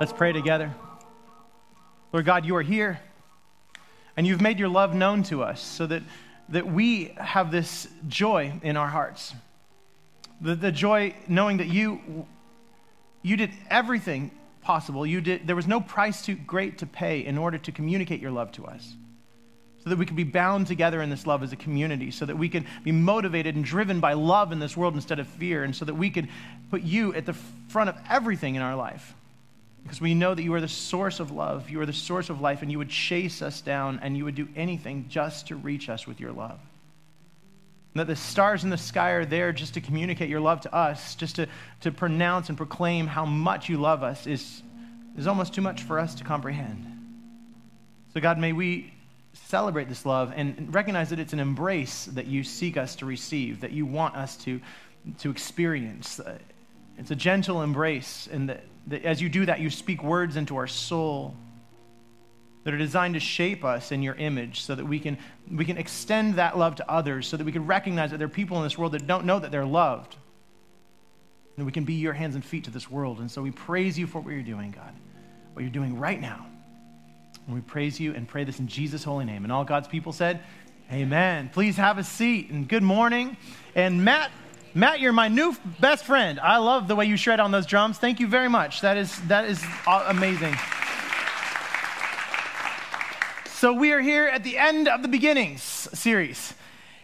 Let's pray together. Lord God, you are here, and you've made your love known to us so that, that we have this joy in our hearts. The, the joy knowing that you, you did everything possible. You did, there was no price too great to pay in order to communicate your love to us. So that we can be bound together in this love as a community, so that we can be motivated and driven by love in this world instead of fear, and so that we can put you at the front of everything in our life. Because we know that you are the source of love, you are the source of life, and you would chase us down and you would do anything just to reach us with your love. That the stars in the sky are there just to communicate your love to us, just to, to pronounce and proclaim how much you love us is, is almost too much for us to comprehend. So, God, may we celebrate this love and recognize that it's an embrace that you seek us to receive, that you want us to, to experience. Uh, It's a gentle embrace, and as you do that, you speak words into our soul that are designed to shape us in your image so that we can, we can extend that love to others, so that we can recognize that there are people in this world that don't know that they're loved. And we can be your hands and feet to this world. And so we praise you for what you're doing, God, what you're doing right now. And we praise you and pray this in Jesus' holy name. And all God's people said, Amen. Please have a seat and good morning. And Matt Matt, you're my new best friend. I love the way you shred on those drums. Thank you very much. That is, that is amazing. So, we are here at the end of the beginnings series.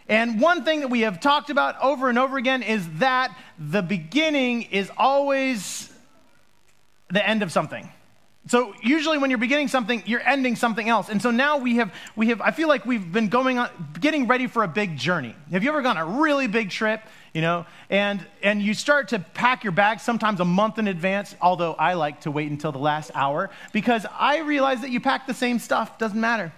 And one thing that we have talked about over and over again is that the beginning is always the end of something. So usually when you're beginning something, you're ending something else. And so now we have, we have, I feel like we've been going on, getting ready for a big journey. Have you ever gone a really big trip, you know, and, and you start to pack your bags sometimes a month in advance, although I like to wait until the last hour because I realize that you pack the same stuff, doesn't matter.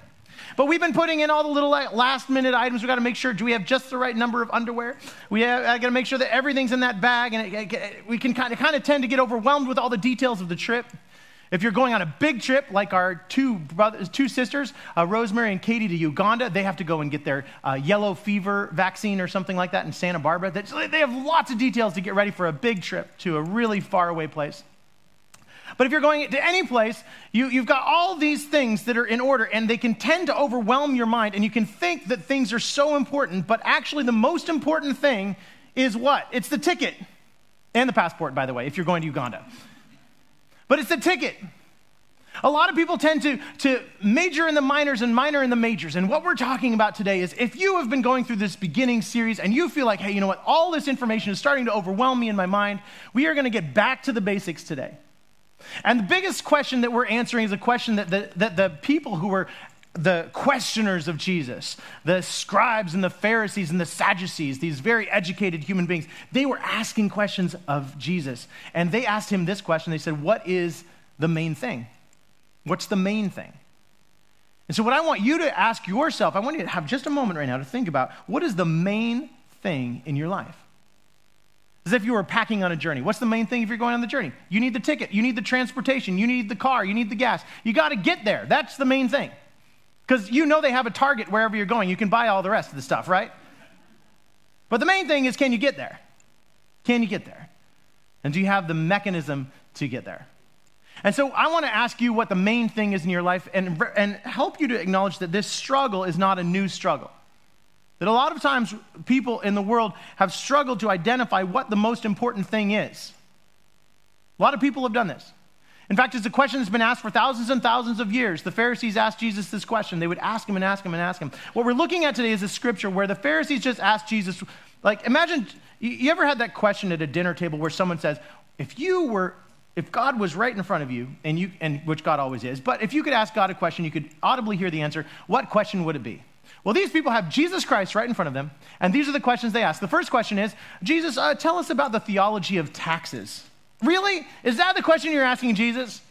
But we've been putting in all the little last minute items. We've got to make sure, do we have just the right number of underwear? We have got to make sure that everything's in that bag. And it, it, we can kind of, kind of tend to get overwhelmed with all the details of the trip. If you're going on a big trip, like our two brothers, two sisters, uh, Rosemary and Katie, to Uganda, they have to go and get their uh, yellow fever vaccine or something like that in Santa Barbara. They have lots of details to get ready for a big trip to a really far away place. But if you're going to any place, you, have got all these things that are in order, and they can tend to overwhelm your mind, and you can think that things are so important, but actually, the most important thing is what? It's the ticket and the passport, by the way, if you're going to Uganda but it's a ticket. A lot of people tend to, to major in the minors and minor in the majors. And what we're talking about today is if you have been going through this beginning series and you feel like, hey, you know what, all this information is starting to overwhelm me in my mind, we are going to get back to the basics today. And the biggest question that we're answering is a question that the, that the people who were the questioners of Jesus, the scribes and the Pharisees and the Sadducees, these very educated human beings, they were asking questions of Jesus. And they asked him this question. They said, What is the main thing? What's the main thing? And so, what I want you to ask yourself, I want you to have just a moment right now to think about what is the main thing in your life? As if you were packing on a journey. What's the main thing if you're going on the journey? You need the ticket, you need the transportation, you need the car, you need the gas. You got to get there. That's the main thing. Because you know they have a target wherever you're going. You can buy all the rest of the stuff, right? But the main thing is can you get there? Can you get there? And do you have the mechanism to get there? And so I want to ask you what the main thing is in your life and, and help you to acknowledge that this struggle is not a new struggle. That a lot of times people in the world have struggled to identify what the most important thing is. A lot of people have done this. In fact, it's a question that's been asked for thousands and thousands of years. The Pharisees asked Jesus this question. They would ask him and ask him and ask him. What we're looking at today is a scripture where the Pharisees just asked Jesus, like, imagine, you ever had that question at a dinner table where someone says, if you were, if God was right in front of you, and you, and which God always is, but if you could ask God a question, you could audibly hear the answer, what question would it be? Well, these people have Jesus Christ right in front of them, and these are the questions they ask. The first question is, Jesus, uh, tell us about the theology of taxes. Really? Is that the question you're asking Jesus?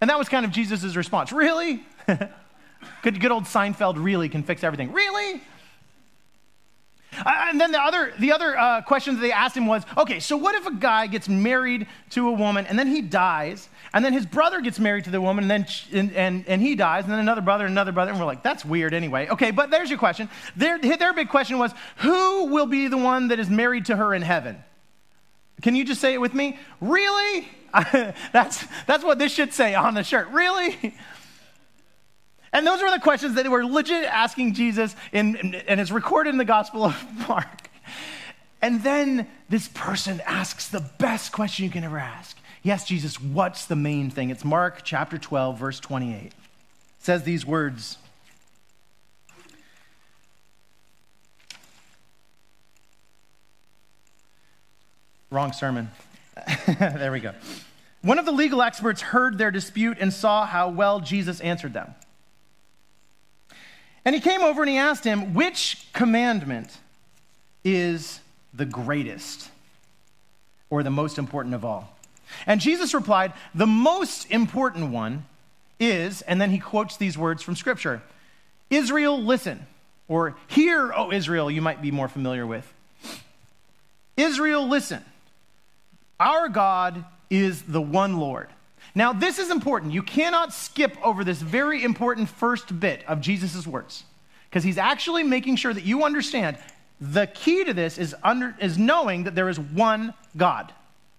And that was kind of Jesus' response. Really? good, good old Seinfeld really can fix everything. Really? Uh, and then the other, the other uh, question that they asked him was okay, so what if a guy gets married to a woman and then he dies, and then his brother gets married to the woman and then and, and, and he dies, and then another brother, another brother, and we're like, that's weird anyway. Okay, but there's your question. Their, their big question was who will be the one that is married to her in heaven? Can you just say it with me? Really? that's, that's what this should say on the shirt. Really? And those were the questions that they were legit asking Jesus, in, and it's recorded in the Gospel of Mark. And then this person asks the best question you can ever ask. Yes, Jesus, what's the main thing? It's Mark chapter 12, verse 28. It says these words. Wrong sermon. there we go. One of the legal experts heard their dispute and saw how well Jesus answered them. And he came over and he asked him, Which commandment is the greatest or the most important of all? And Jesus replied, The most important one is, and then he quotes these words from Scripture Israel, listen. Or, Hear, O Israel, you might be more familiar with. Israel, listen. Our God is the one Lord. Now, this is important. You cannot skip over this very important first bit of Jesus' words because he's actually making sure that you understand the key to this is, under, is knowing that there is one God,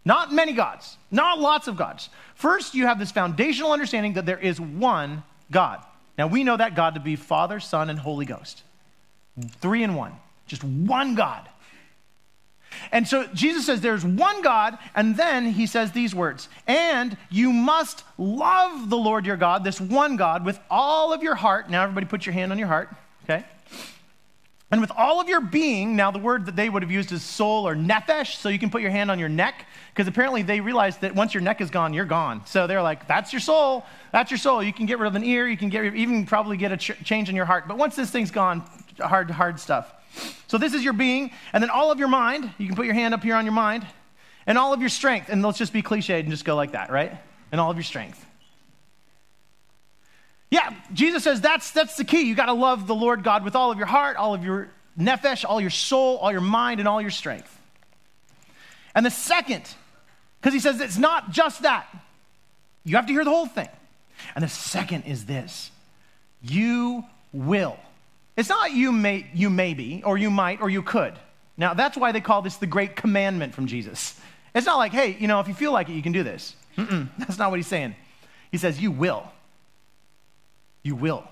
not many gods, not lots of gods. First, you have this foundational understanding that there is one God. Now, we know that God to be Father, Son, and Holy Ghost. Three in one, just one God. And so Jesus says there's one God, and then he says these words And you must love the Lord your God, this one God, with all of your heart. Now, everybody put your hand on your heart, okay? And with all of your being, now the word that they would have used is soul or nephesh, so you can put your hand on your neck, because apparently they realized that once your neck is gone, you're gone. So they're like, that's your soul, that's your soul. You can get rid of an ear, you can get even probably get a ch- change in your heart. But once this thing's gone, hard, hard stuff. So this is your being, and then all of your mind, you can put your hand up here on your mind, and all of your strength, and let's just be cliched and just go like that, right? And all of your strength. Yeah, Jesus says that's, that's the key. You got to love the Lord God with all of your heart, all of your nephesh, all your soul, all your mind, and all your strength. And the second, because he says it's not just that, you have to hear the whole thing. And the second is this you will it's not you may, you maybe, or you might, or you could. Now, that's why they call this the great commandment from Jesus. It's not like, hey, you know, if you feel like it, you can do this. Mm-mm, that's not what he's saying. He says, you will. You will.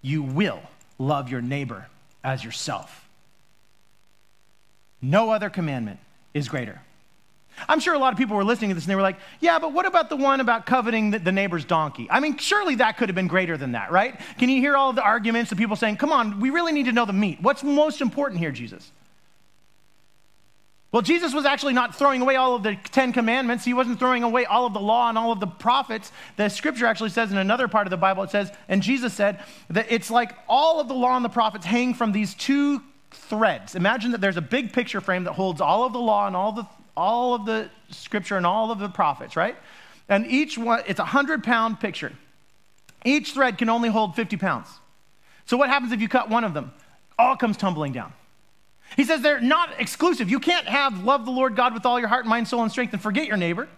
You will love your neighbor as yourself. No other commandment is greater. I'm sure a lot of people were listening to this and they were like, yeah, but what about the one about coveting the, the, neighbor's donkey? I mean, surely that could have been greater than that, right? Can you hear all of the arguments of people saying, come on, we really need to know the meat? What's most important here, Jesus? Well, Jesus was actually not throwing away all of the Ten Commandments. He wasn't throwing away all of the law and all of the prophets. The scripture actually says in another part of the Bible, it says, and Jesus said that it's like all of the law and the prophets hang from these two threads. Imagine that there's a big picture frame that holds all of the law and all the all of the scripture and all of the prophets, right? And each one, it's a hundred pound picture. Each thread can only hold 50 pounds. So what happens if you cut one of them? All comes tumbling down. He says they're not exclusive. You can't have love the Lord God with all your heart, mind, soul, and strength and forget your neighbor.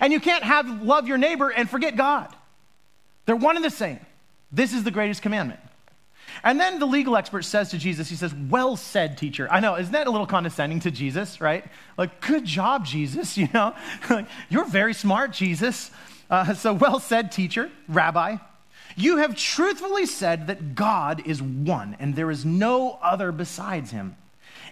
And you can't have love your neighbor and forget God. They're one and the same. This is the greatest commandment. And then the legal expert says to Jesus, he says, Well said, teacher. I know, isn't that a little condescending to Jesus, right? Like, good job, Jesus, you know? like, You're very smart, Jesus. Uh, so, well said, teacher, rabbi. You have truthfully said that God is one and there is no other besides him.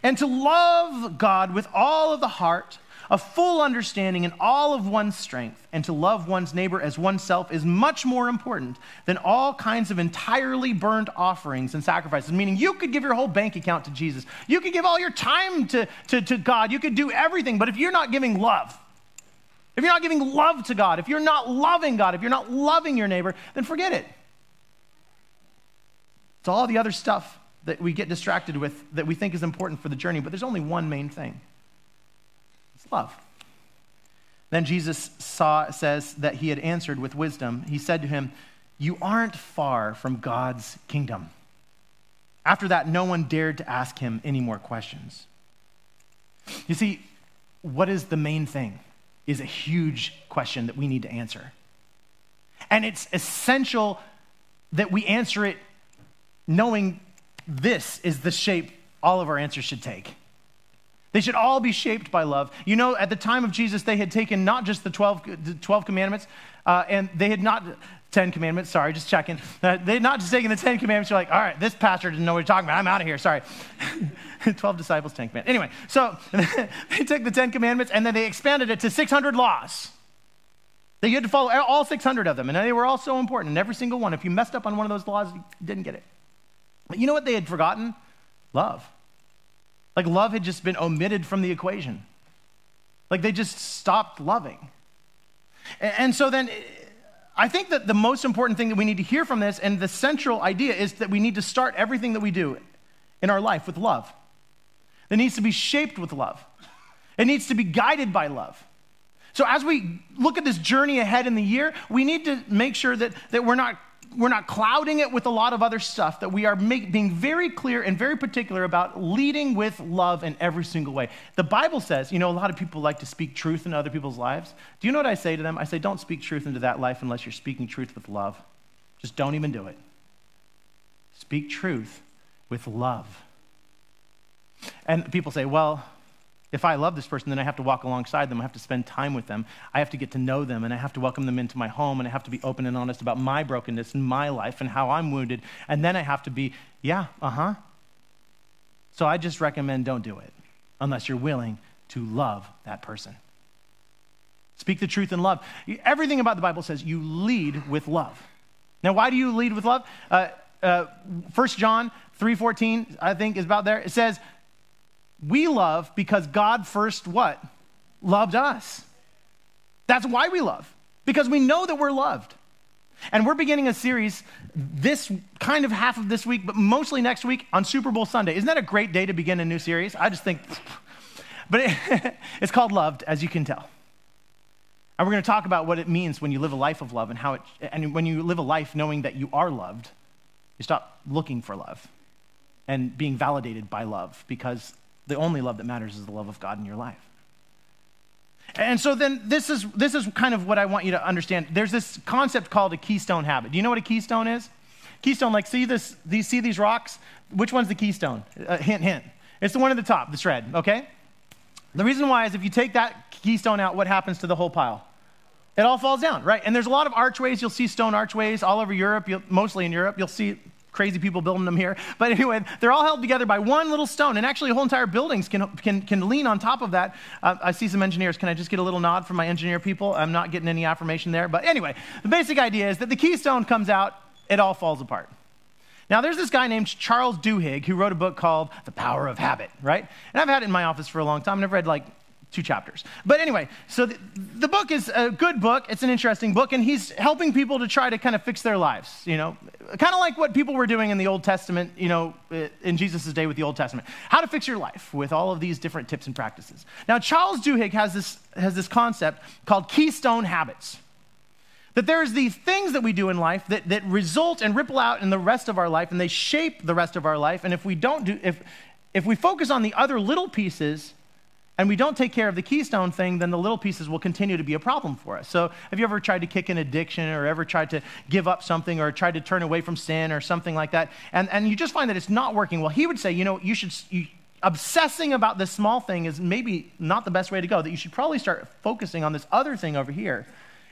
And to love God with all of the heart, a full understanding in all of one's strength and to love one's neighbor as oneself is much more important than all kinds of entirely burnt offerings and sacrifices. Meaning, you could give your whole bank account to Jesus, you could give all your time to, to, to God, you could do everything, but if you're not giving love, if you're not giving love to God, if you're not loving God, if you're not loving your neighbor, then forget it. It's all the other stuff that we get distracted with that we think is important for the journey, but there's only one main thing love. Then Jesus saw, says that he had answered with wisdom. He said to him, You aren't far from God's kingdom. After that, no one dared to ask him any more questions. You see, what is the main thing is a huge question that we need to answer. And it's essential that we answer it knowing this is the shape all of our answers should take. They should all be shaped by love. You know, at the time of Jesus, they had taken not just the 12, the 12 commandments, uh, and they had not, 10 commandments, sorry, just checking. Uh, they had not just taken the 10 commandments, you're like, all right, this pastor didn't know what you're talking about. I'm out of here, sorry. 12 disciples, 10 commandments. Anyway, so they took the 10 commandments and then they expanded it to 600 laws. You had to follow all 600 of them, and they were all so important. And every single one, if you messed up on one of those laws, you didn't get it. But you know what they had forgotten? Love. Like love had just been omitted from the equation. Like they just stopped loving. And so then I think that the most important thing that we need to hear from this and the central idea is that we need to start everything that we do in our life with love. It needs to be shaped with love, it needs to be guided by love. So, as we look at this journey ahead in the year, we need to make sure that, that we're, not, we're not clouding it with a lot of other stuff, that we are make, being very clear and very particular about leading with love in every single way. The Bible says, you know, a lot of people like to speak truth in other people's lives. Do you know what I say to them? I say, don't speak truth into that life unless you're speaking truth with love. Just don't even do it. Speak truth with love. And people say, well, if I love this person, then I have to walk alongside them. I have to spend time with them. I have to get to know them, and I have to welcome them into my home, and I have to be open and honest about my brokenness and my life and how I'm wounded. And then I have to be, yeah, uh huh. So I just recommend don't do it unless you're willing to love that person. Speak the truth in love. Everything about the Bible says you lead with love. Now, why do you lead with love? Uh, uh, 1 John 3.14, I think, is about there. It says, we love because God first what? Loved us. That's why we love, because we know that we're loved. And we're beginning a series this kind of half of this week, but mostly next week on Super Bowl Sunday. Isn't that a great day to begin a new series? I just think, but it, it's called Loved, as you can tell. And we're going to talk about what it means when you live a life of love and how it, and when you live a life knowing that you are loved, you stop looking for love and being validated by love because the only love that matters is the love of God in your life. And so then this is this is kind of what I want you to understand. There's this concept called a keystone habit. Do you know what a keystone is? Keystone, like see this, these see these rocks? Which one's the keystone? Uh, hint, hint. It's the one at the top, the red, okay? The reason why is if you take that keystone out, what happens to the whole pile? It all falls down, right? And there's a lot of archways. You'll see stone archways all over Europe, mostly in Europe. You'll see crazy people building them here. But anyway, they're all held together by one little stone. And actually, whole entire buildings can, can, can lean on top of that. Uh, I see some engineers. Can I just get a little nod from my engineer people? I'm not getting any affirmation there. But anyway, the basic idea is that the keystone comes out, it all falls apart. Now, there's this guy named Charles Duhigg who wrote a book called The Power of Habit, right? And I've had it in my office for a long time, I've read like two chapters. But anyway, so the, the, book is a good book. It's an interesting book, and he's helping people to try to kind of fix their lives, you know, kind of like what people were doing in the Old Testament, you know, in Jesus' day with the Old Testament. How to fix your life with all of these different tips and practices. Now, Charles Duhigg has this, has this concept called keystone habits. That there's these things that we do in life that, that result and ripple out in the rest of our life, and they shape the rest of our life. And if we don't do, if, if we focus on the other little pieces, and we don't take care of the keystone thing, then the little pieces will continue to be a problem for us. So, have you ever tried to kick an addiction or ever tried to give up something or tried to turn away from sin or something like that? And, and you just find that it's not working. Well, he would say, you know, you should, you, obsessing about this small thing is maybe not the best way to go, that you should probably start focusing on this other thing over here.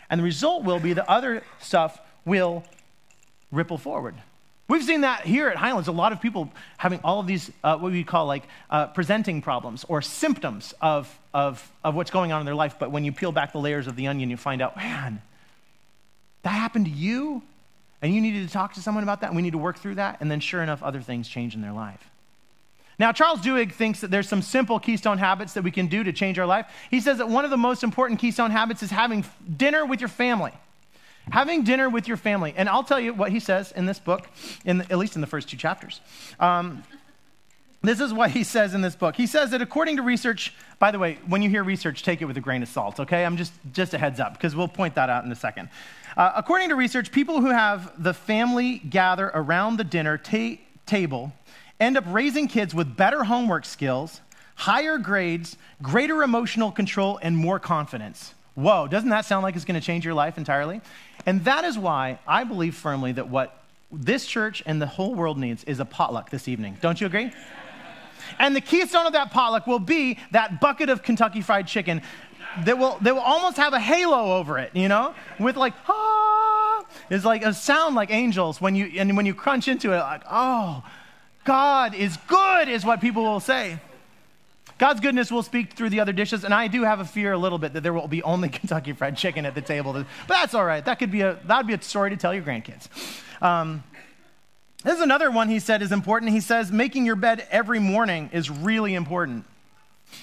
And the result will be the other stuff will ripple forward. We've seen that here at Highlands. A lot of people having all of these, uh, what we call like uh, presenting problems or symptoms of, of, of what's going on in their life. But when you peel back the layers of the onion, you find out, man, that happened to you? And you needed to talk to someone about that, and we need to work through that. And then, sure enough, other things change in their life. Now, Charles Duhigg thinks that there's some simple keystone habits that we can do to change our life. He says that one of the most important keystone habits is having dinner with your family having dinner with your family. And I'll tell you what he says in this book, in the, at least in the first two chapters. Um, this is what he says in this book. He says that according to research, by the way, when you hear research, take it with a grain of salt, okay? I'm just, just a heads up, because we'll point that out in a second. Uh, according to research, people who have the family gather around the dinner ta- table end up raising kids with better homework skills, higher grades, greater emotional control, and more confidence. Whoa, doesn't that sound like it's going to change your life entirely? And that is why I believe firmly that what this church and the whole world needs is a potluck this evening. Don't you agree? And the keystone of that potluck will be that bucket of Kentucky Fried Chicken that will, that will almost have a halo over it, you know, with like, ah, it's like a sound like angels when you, and when you crunch into it, like, oh, God is good, is what people will say. God's goodness will speak through the other dishes, and I do have a fear a little bit that there will be only Kentucky Fried Chicken at the table. But that's all right. That could be a that would be a story to tell your grandkids. Um, this is another one he said is important. He says making your bed every morning is really important.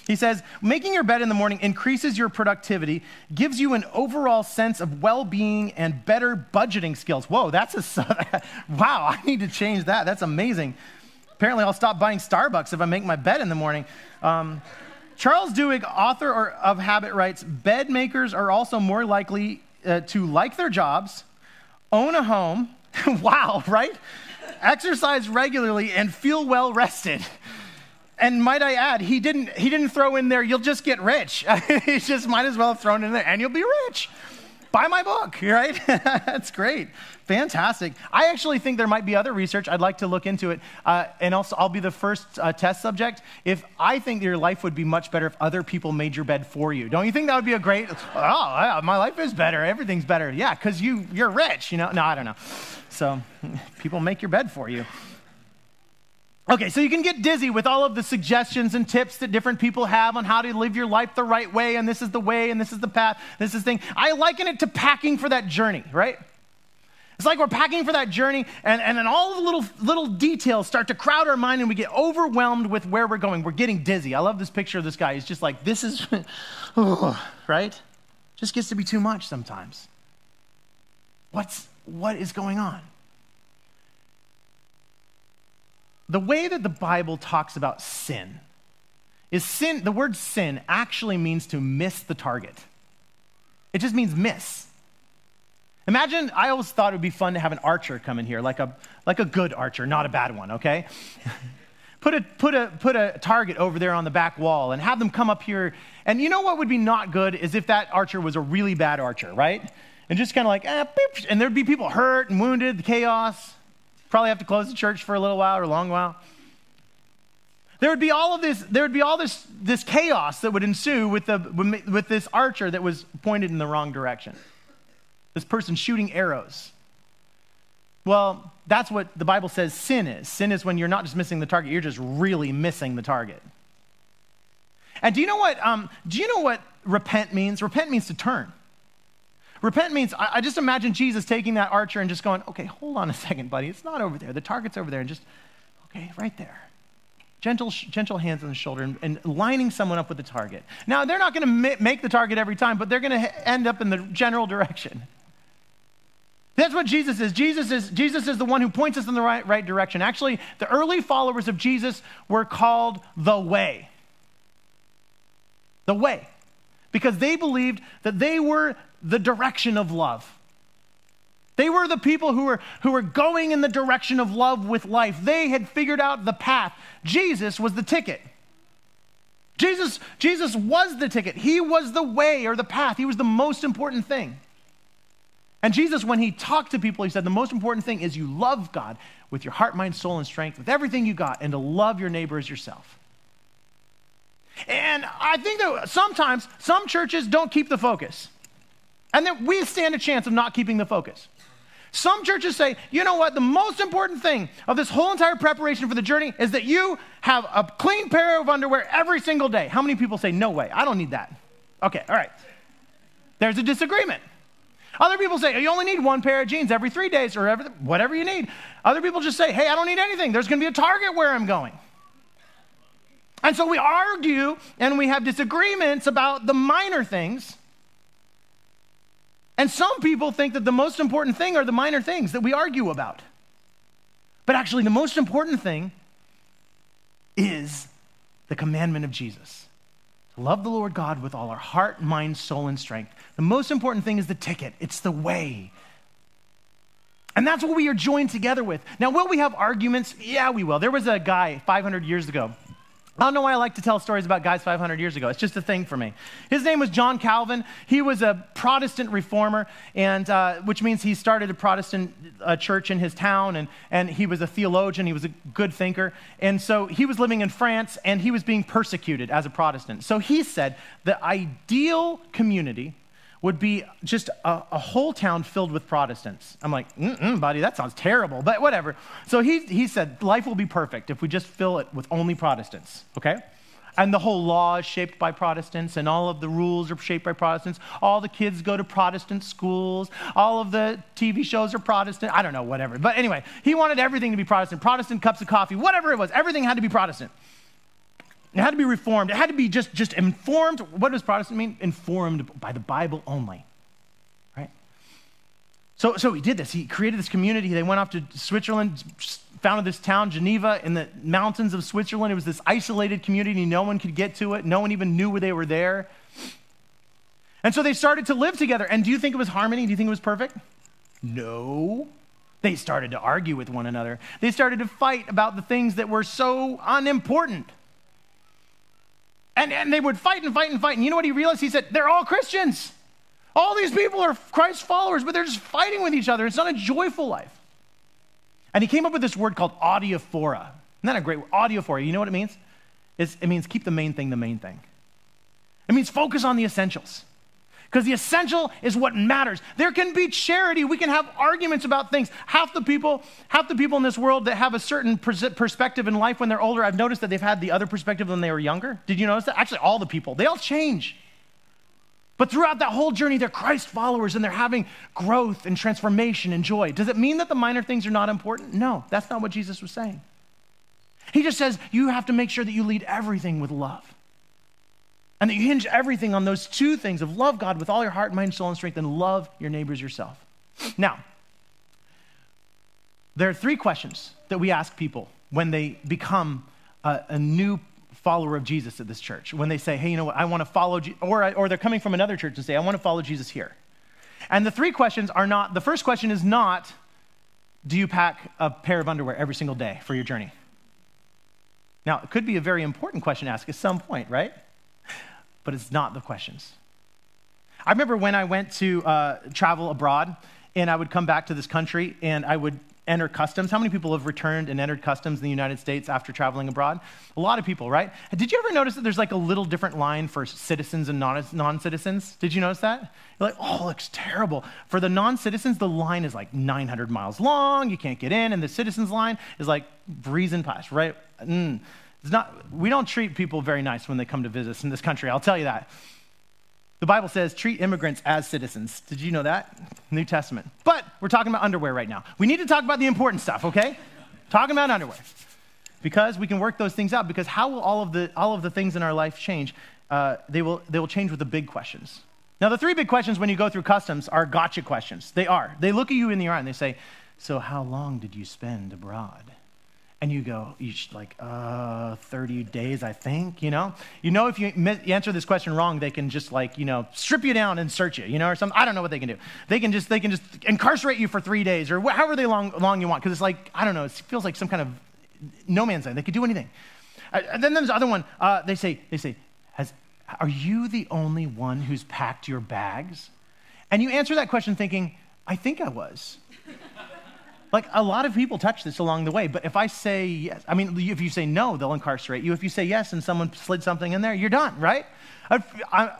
He says, making your bed in the morning increases your productivity, gives you an overall sense of well being and better budgeting skills. Whoa, that's a, wow, I need to change that. That's amazing. Apparently, I'll stop buying Starbucks if I make my bed in the morning. Um, Charles Duhigg, author of Habit, writes Bed makers are also more likely uh, to like their jobs, own a home, wow, right? Exercise regularly and feel well rested. And might I add, he didn't, he didn't throw in there, you'll just get rich. he just might as well have thrown in there, and you'll be rich. Buy my book, right? That's great. Fantastic. I actually think there might be other research. I'd like to look into it. Uh, and also, I'll be the first uh, test subject. If I think your life would be much better if other people made your bed for you. Don't you think that would be a great, oh, yeah, my life is better. Everything's better. Yeah, because you, you're rich, you know? No, I don't know. So people make your bed for you. Okay, so you can get dizzy with all of the suggestions and tips that different people have on how to live your life the right way, and this is the way, and this is the path, this is the thing. I liken it to packing for that journey, right? It's like we're packing for that journey, and, and then all the little, little details start to crowd our mind, and we get overwhelmed with where we're going. We're getting dizzy. I love this picture of this guy. He's just like, this is, right? Just gets to be too much sometimes. What's, what is going on? The way that the Bible talks about sin is sin, the word sin actually means to miss the target. It just means miss. Imagine, I always thought it would be fun to have an archer come in here, like a, like a good archer, not a bad one, okay? put, a, put, a, put a target over there on the back wall and have them come up here. And you know what would be not good is if that archer was a really bad archer, right? And just kind of like, eh, and there'd be people hurt and wounded, the chaos. Probably have to close the church for a little while or a long while. There would be all of this, there would be all this, this chaos that would ensue with, the, with this archer that was pointed in the wrong direction. This person shooting arrows. Well, that's what the Bible says sin is. Sin is when you're not just missing the target, you're just really missing the target. And do you know what, um, do you know what repent means? Repent means to turn. Repent means, I, I just imagine Jesus taking that archer and just going, okay, hold on a second, buddy. It's not over there. The target's over there. And just, okay, right there. Gentle, gentle hands on the shoulder and, and lining someone up with the target. Now, they're not going to ma- make the target every time, but they're going to end up in the general direction. That's what Jesus is. Jesus is, Jesus is the one who points us in the right, right direction. Actually, the early followers of Jesus were called the way. The way. Because they believed that they were the direction of love. They were the people who were, who were going in the direction of love with life. They had figured out the path. Jesus was the ticket. Jesus, Jesus was the ticket. He was the way or the path. He was the most important thing. And Jesus, when he talked to people, he said, The most important thing is you love God with your heart, mind, soul, and strength, with everything you got, and to love your neighbor as yourself. And I think that sometimes some churches don't keep the focus. And then we stand a chance of not keeping the focus. Some churches say, you know what, the most important thing of this whole entire preparation for the journey is that you have a clean pair of underwear every single day. How many people say, no way, I don't need that? Okay, all right. There's a disagreement. Other people say, you only need one pair of jeans every three days or every, whatever you need. Other people just say, hey, I don't need anything. There's going to be a target where I'm going. And so we argue and we have disagreements about the minor things and some people think that the most important thing are the minor things that we argue about. But actually, the most important thing is the commandment of Jesus to love the Lord God with all our heart, mind, soul, and strength. The most important thing is the ticket, it's the way. And that's what we are joined together with. Now, will we have arguments? Yeah, we will. There was a guy 500 years ago I don't know why I like to tell stories about guys 500 years ago. It's just a thing for me. His name was John Calvin. He was a Protestant reformer, and, uh, which means he started a Protestant uh, church in his town, and, and he was a theologian. He was a good thinker. And so he was living in France, and he was being persecuted as a Protestant. So he said the ideal community would be just a, a, whole town filled with Protestants. I'm like, mm buddy, that sounds terrible, but whatever. So he, he said, life will be perfect if we just fill it with only Protestants, okay? And the whole law is shaped by Protestants, and all of the rules are shaped by Protestants. All the kids go to Protestant schools. All of the TV shows are Protestant. I don't know, whatever. But anyway, he wanted everything to be Protestant Protestant cups of coffee, whatever it was. Everything had to be Protestant. It had to be reformed. It had to be just, just informed. What does Protestant mean? Informed by the Bible only. Right? So, so he did this. He created this community. They went off to Switzerland, founded this town, Geneva, in the mountains of Switzerland. It was this isolated community. No one could get to it. No one even knew where they were there. And so they started to live together. And do you think it was harmony? Do you think it was perfect? No. They started to argue with one another. They started to fight about the things that were so unimportant. And, and they would fight and fight and fight. And you know what he realized? He said, They're all Christians. All these people are Christ followers, but they're just fighting with each other. It's not a joyful life. And he came up with this word called adiaphora. Isn't that a great word? Adiaphora. You know what it means? It's, it means keep the main thing the main thing. It means focus on the essentials because the essential is what matters. There can be charity. We can have arguments about things. Half the people, half the people in this world that have a certain perspective in life when they're older, I've noticed that they've had the other perspective when they were younger. Did you notice that? Actually, all the people, they all change. But throughout that whole journey, they're Christ followers and they're having growth and transformation and joy. Does it mean that the minor things are not important? No, that's not what Jesus was saying. He just says you have to make sure that you lead everything with love. And that you hinge everything on those two things of love God with all your heart, mind, soul, and strength, and love your neighbors yourself. Now, there are three questions that we ask people when they become a, a new follower of Jesus at this church. When they say, hey, you know what, I want to follow, Je-, or, or they're coming from another church and say, I want to follow Jesus here. And the three questions are not, the first question is not, do you pack a pair of underwear every single day for your journey? Now, it could be a very important question to ask at some point, right? But it's not the questions. I remember when I went to uh, travel abroad and I would come back to this country and I would enter customs. How many people have returned and entered customs in the United States after traveling abroad? A lot of people, right? Did you ever notice that there's like a little different line for citizens and non citizens? Did you notice that? You're like, oh, looks terrible. For the non citizens, the line is like 900 miles long. You can't get in. And the citizens line is like breezing past, right? Mm. It's not, we don't treat people very nice when they come to visit us in this country, I'll tell you that. The Bible says treat immigrants as citizens. Did you know that? New Testament. But we're talking about underwear right now. We need to talk about the important stuff, okay? talking about underwear. Because we can work those things out. Because how will all of the, all of the things in our life change? Uh, they, will, they will change with the big questions. Now, the three big questions when you go through customs are gotcha questions. They are. They look at you in the eye and they say, So, how long did you spend abroad? And you go, you like, uh, 30 days, I think, you know? You know, if you answer this question wrong, they can just like, you know, strip you down and search you, you know, or something. I don't know what they can do. They can just, they can just incarcerate you for three days or however they long, long you want. Because it's like, I don't know, it feels like some kind of no man's land. They could do anything. Uh, and then there's the other one. Uh, they say, they say, Has, are you the only one who's packed your bags? And you answer that question thinking, I think I was. Like a lot of people touch this along the way, but if I say yes, I mean, if you say no, they'll incarcerate you. If you say yes and someone slid something in there, you're done, right? I,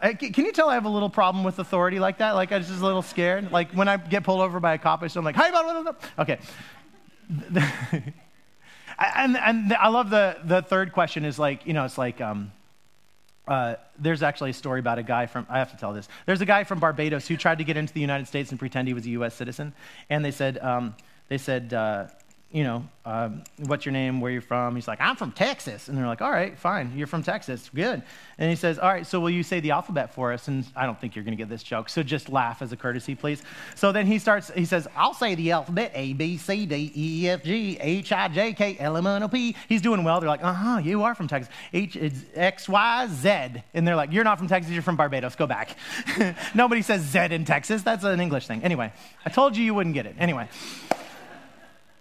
I, can you tell I have a little problem with authority like that? Like I was just a little scared. Like when I get pulled over by a cop, I am like, "Hi, blah, blah." okay. and and I love the the third question is like you know it's like um, uh, there's actually a story about a guy from, I have to tell this. There's a guy from Barbados who tried to get into the United States and pretend he was a U.S. citizen. And they said, um, they said, uh, you know, uh, what's your name? Where you from? He's like, I'm from Texas. And they're like, all right, fine. You're from Texas. Good. And he says, all right, so will you say the alphabet for us? And I don't think you're going to get this joke. So just laugh as a courtesy, please. So then he starts, he says, I'll say the alphabet A, B, C, D, E, F, G, H, I, J, K, L, M, N, O, P. He's doing well. They're like, uh huh, you are from Texas. H, X, Y, Z. And they're like, you're not from Texas, you're from Barbados. Go back. Nobody says Z in Texas. That's an English thing. Anyway, I told you you wouldn't get it. Anyway.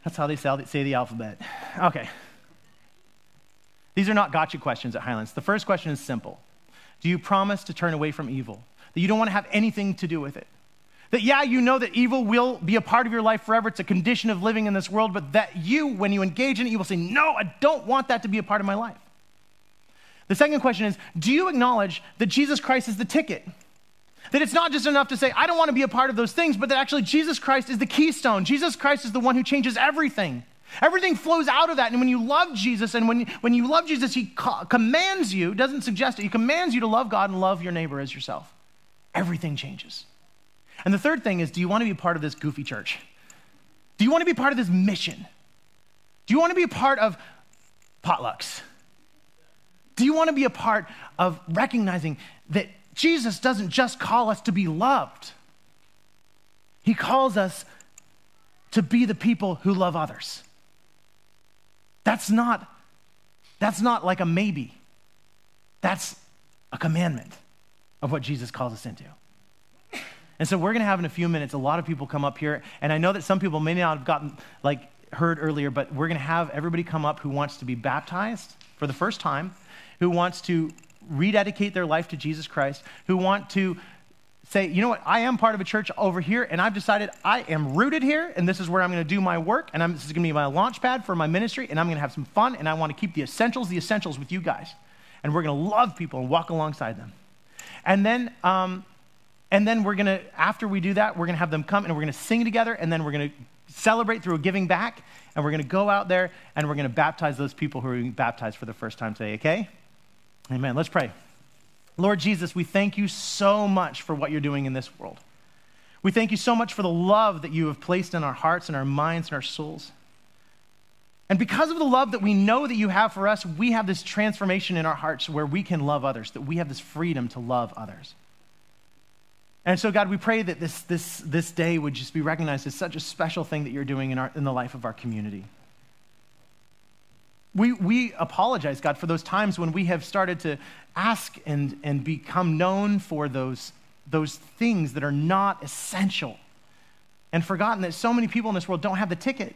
That's how they say the alphabet. Okay. These are not gotcha questions at Highlands. The first question is simple Do you promise to turn away from evil? That you don't want to have anything to do with it? That, yeah, you know that evil will be a part of your life forever. It's a condition of living in this world, but that you, when you engage in it, you will say, No, I don't want that to be a part of my life. The second question is Do you acknowledge that Jesus Christ is the ticket? That it's not just enough to say, I don't want to be a part of those things, but that actually Jesus Christ is the keystone. Jesus Christ is the one who changes everything. Everything flows out of that. And when you love Jesus, and when, when you love Jesus, he co- commands you, doesn't suggest it, he commands you to love God and love your neighbor as yourself. Everything changes. And the third thing is do you want to be part of this goofy church? Do you want to be part of this mission? Do you want to be a part of potlucks? Do you want to be a part of recognizing that Jesus doesn't just call us to be loved, He calls us to be the people who love others. That's not, that's not like a maybe. That's a commandment of what Jesus calls us into. And so we're going to have in a few minutes a lot of people come up here, and I know that some people may not have gotten like heard earlier, but we're going to have everybody come up who wants to be baptized for the first time, who wants to rededicate their life to Jesus Christ, who want to say, you know what, I am part of a church over here, and I've decided I am rooted here, and this is where I'm going to do my work, and I'm, this is going to be my launch pad for my ministry, and I'm going to have some fun, and I want to keep the essentials, the essentials with you guys. And we're going to love people and walk alongside them. And then, um, and then we're going to, after we do that, we're going to have them come and we're going to sing together, and then we're going to celebrate through a giving back, and we're going to go out there and we're going to baptize those people who are being baptized for the first time today, okay? Amen. Let's pray. Lord Jesus, we thank you so much for what you're doing in this world. We thank you so much for the love that you have placed in our hearts and our minds and our souls. And because of the love that we know that you have for us, we have this transformation in our hearts where we can love others, that we have this freedom to love others. And so, God, we pray that this, this, this day would just be recognized as such a special thing that you're doing in, our, in the life of our community. We, we apologize, God, for those times when we have started to ask and, and become known for those, those things that are not essential and forgotten that so many people in this world don't have the ticket.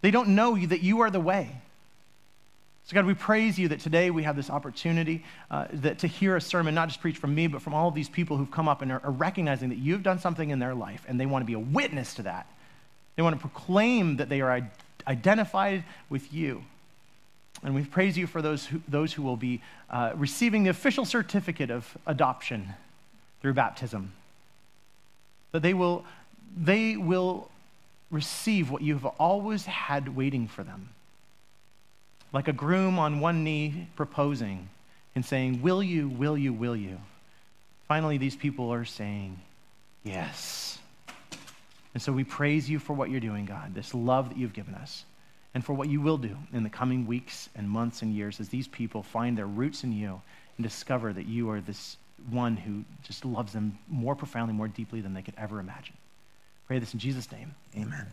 They don't know you, that you are the way. So, God, we praise you that today we have this opportunity uh, that, to hear a sermon, not just preached from me, but from all of these people who've come up and are, are recognizing that you've done something in their life and they want to be a witness to that. They want to proclaim that they are identified with you. And we praise you for those who, those who will be uh, receiving the official certificate of adoption through baptism. That they will, they will receive what you've always had waiting for them. Like a groom on one knee proposing and saying, Will you, will you, will you? Finally, these people are saying, Yes. And so we praise you for what you're doing, God, this love that you've given us, and for what you will do in the coming weeks and months and years as these people find their roots in you and discover that you are this one who just loves them more profoundly, more deeply than they could ever imagine. Pray this in Jesus' name. Amen.